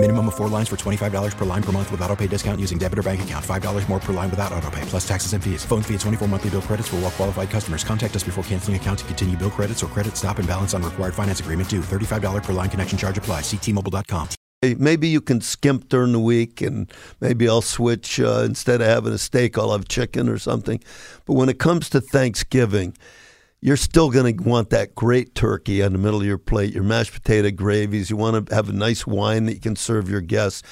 Minimum of four lines for $25 per line per month with auto pay discount using debit or bank account. $5 more per line without auto pay, plus taxes and fees. Phone fee at 24 monthly bill credits for all well qualified customers. Contact us before canceling account to continue bill credits or credit stop and balance on required finance agreement due. $35 per line connection charge apply. Ctmobile.com. Maybe you can skimp during the week, and maybe I'll switch uh, instead of having a steak, I'll have chicken or something. But when it comes to Thanksgiving, you're still going to want that great turkey on the middle of your plate, your mashed potato gravies. You want to have a nice wine that you can serve your guests.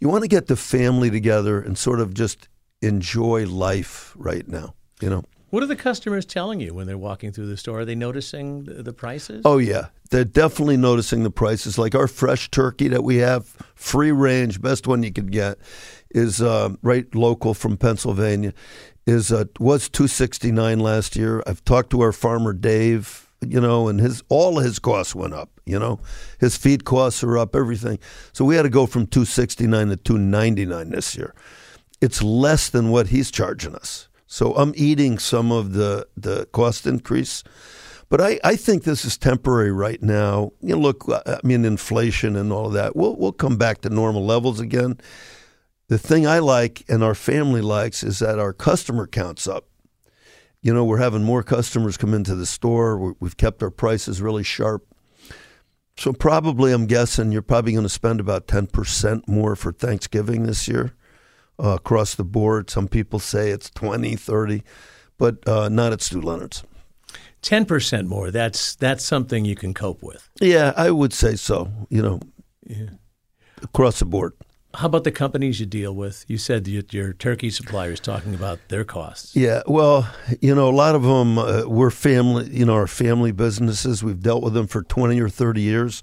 You want to get the family together and sort of just enjoy life right now, you know. What are the customers telling you when they're walking through the store? Are they noticing the, the prices? Oh, yeah. They're definitely noticing the prices. Like our fresh turkey that we have, free range, best one you could get, is uh, right local from Pennsylvania is uh, was 269 last year. I've talked to our farmer Dave, you know, and his all his costs went up, you know. His feed costs are up, everything. So we had to go from 269 to 299 this year. It's less than what he's charging us. So I'm eating some of the the cost increase. But I, I think this is temporary right now. You know, look, I mean, inflation and all of that. We'll we'll come back to normal levels again. The thing I like and our family likes is that our customer count's up. You know, we're having more customers come into the store. We've kept our prices really sharp. So, probably, I'm guessing you're probably going to spend about 10% more for Thanksgiving this year uh, across the board. Some people say it's 20, 30, but uh, not at Stu Leonard's. 10% more. That's that's something you can cope with. Yeah, I would say so, you know, yeah. across the board. How about the companies you deal with? You said your turkey suppliers talking about their costs. Yeah, well, you know, a lot of them uh, we're family. You know, our family businesses. We've dealt with them for twenty or thirty years.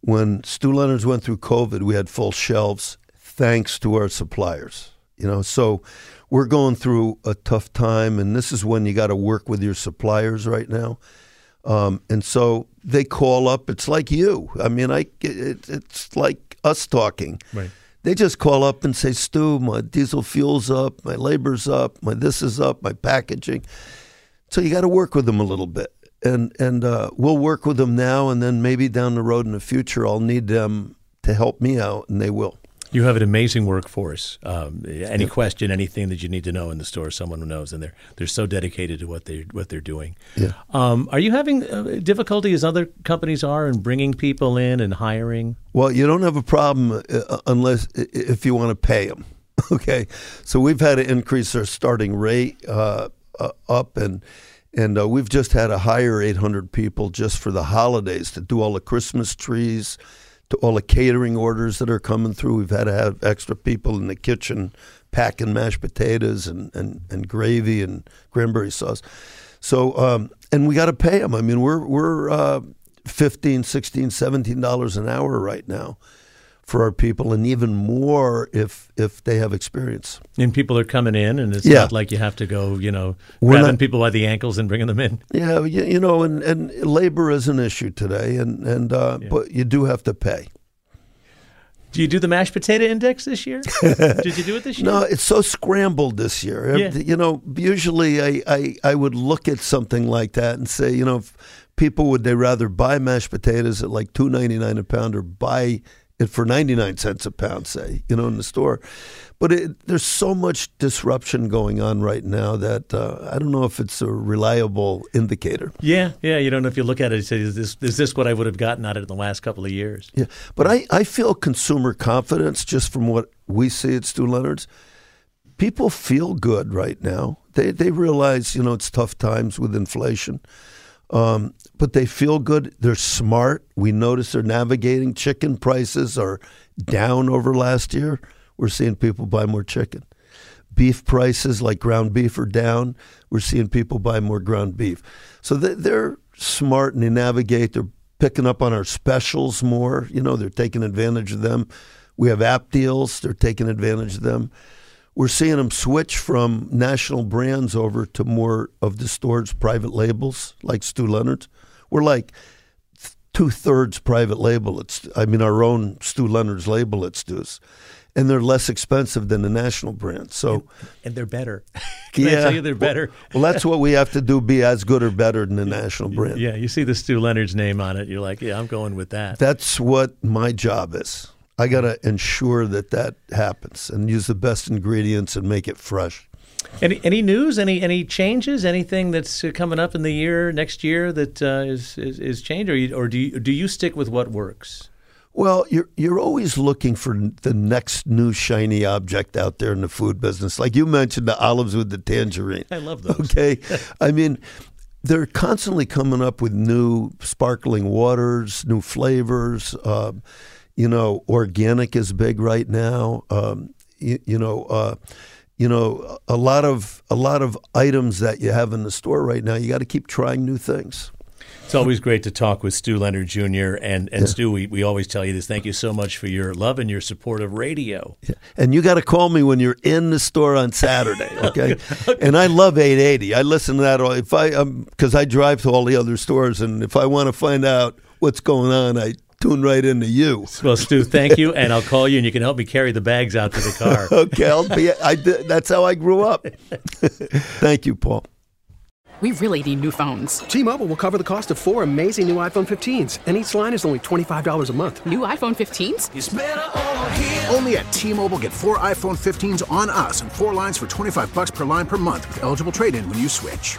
When Stu Leonard's went through COVID, we had full shelves thanks to our suppliers. You know, so we're going through a tough time, and this is when you got to work with your suppliers right now. Um, and so they call up. It's like you. I mean, I it, it's like us talking. Right they just call up and say, Stu, my diesel fuel's up, my labor's up, my this is up, my packaging. So you got to work with them a little bit. And, and uh, we'll work with them now, and then maybe down the road in the future, I'll need them to help me out, and they will. You have an amazing workforce. Um, any question, anything that you need to know in the store, someone knows, and they're they're so dedicated to what they what they're doing. Yeah. Um, are you having uh, difficulty as other companies are in bringing people in and hiring? Well, you don't have a problem uh, unless if you want to pay them. okay, so we've had to increase our starting rate uh, uh up and. And uh, we've just had to hire 800 people just for the holidays to do all the Christmas trees, to all the catering orders that are coming through. We've had to have extra people in the kitchen packing mashed potatoes and, and, and gravy and cranberry sauce. So, um, and we got to pay them. I mean, we're, we're uh, 15 16 $17 an hour right now for our people, and even more if if they have experience. And people are coming in, and it's yeah. not like you have to go, you know, We're grabbing not, people by the ankles and bringing them in. Yeah, you, you know, and, and labor is an issue today, and and uh, yeah. but you do have to pay. Do you do the mashed potato index this year? Did you do it this year? No, it's so scrambled this year. Yeah. You know, usually I, I, I would look at something like that and say, you know, people would they rather buy mashed potatoes at like two ninety nine a pound or buy it for 99 cents a pound, say, you know, in the store. But it, there's so much disruption going on right now that uh, I don't know if it's a reliable indicator. Yeah, yeah. You don't know if you look at it and say, is this, is this what I would have gotten out of it in the last couple of years? Yeah. But I, I feel consumer confidence just from what we see at Stu Leonard's. People feel good right now. They, they realize, you know, it's tough times with inflation. Um, but they feel good. They're smart. We notice they're navigating. Chicken prices are down over last year. We're seeing people buy more chicken. Beef prices, like ground beef, are down. We're seeing people buy more ground beef. So they're smart and they navigate. They're picking up on our specials more. You know, they're taking advantage of them. We have app deals. They're taking advantage of them we're seeing them switch from national brands over to more of the store's private labels, like Stu Leonard's. We're like two thirds private label. It's I mean our own Stu Leonard's label at Stu's, and they're less expensive than the national brand. So and they're better. Can I tell you they're better? well, that's what we have to do: be as good or better than the national brand. Yeah, you see the Stu Leonard's name on it, you're like, yeah, I'm going with that. That's what my job is. I got to ensure that that happens and use the best ingredients and make it fresh. Any any news? Any any changes? Anything that's uh, coming up in the year next year that uh, is, is is changed, or you, or do you, do you stick with what works? Well, you're you're always looking for the next new shiny object out there in the food business. Like you mentioned, the olives with the tangerine. I love those. Okay, I mean. They're constantly coming up with new sparkling waters, new flavors. Um, you know, organic is big right now. Um, you, you, know, uh, you know, a lot of a lot of items that you have in the store right now. You got to keep trying new things. It's always great to talk with Stu Leonard Jr. And, and yeah. Stu, we, we always tell you this. Thank you so much for your love and your support of radio. Yeah. And you got to call me when you're in the store on Saturday, okay? And I love 880. I listen to that all, if I because um, I drive to all the other stores, and if I want to find out what's going on, I tune right into you. Well, Stu, thank you, and I'll call you, and you can help me carry the bags out to the car. okay, I'll be. I, that's how I grew up. thank you, Paul. We really need new phones. T-Mobile will cover the cost of four amazing new iPhone 15s, and each line is only $25 a month. New iPhone 15s? Only at T-Mobile get four iPhone 15s on us and four lines for 25 bucks per line per month with eligible trade-in when you switch.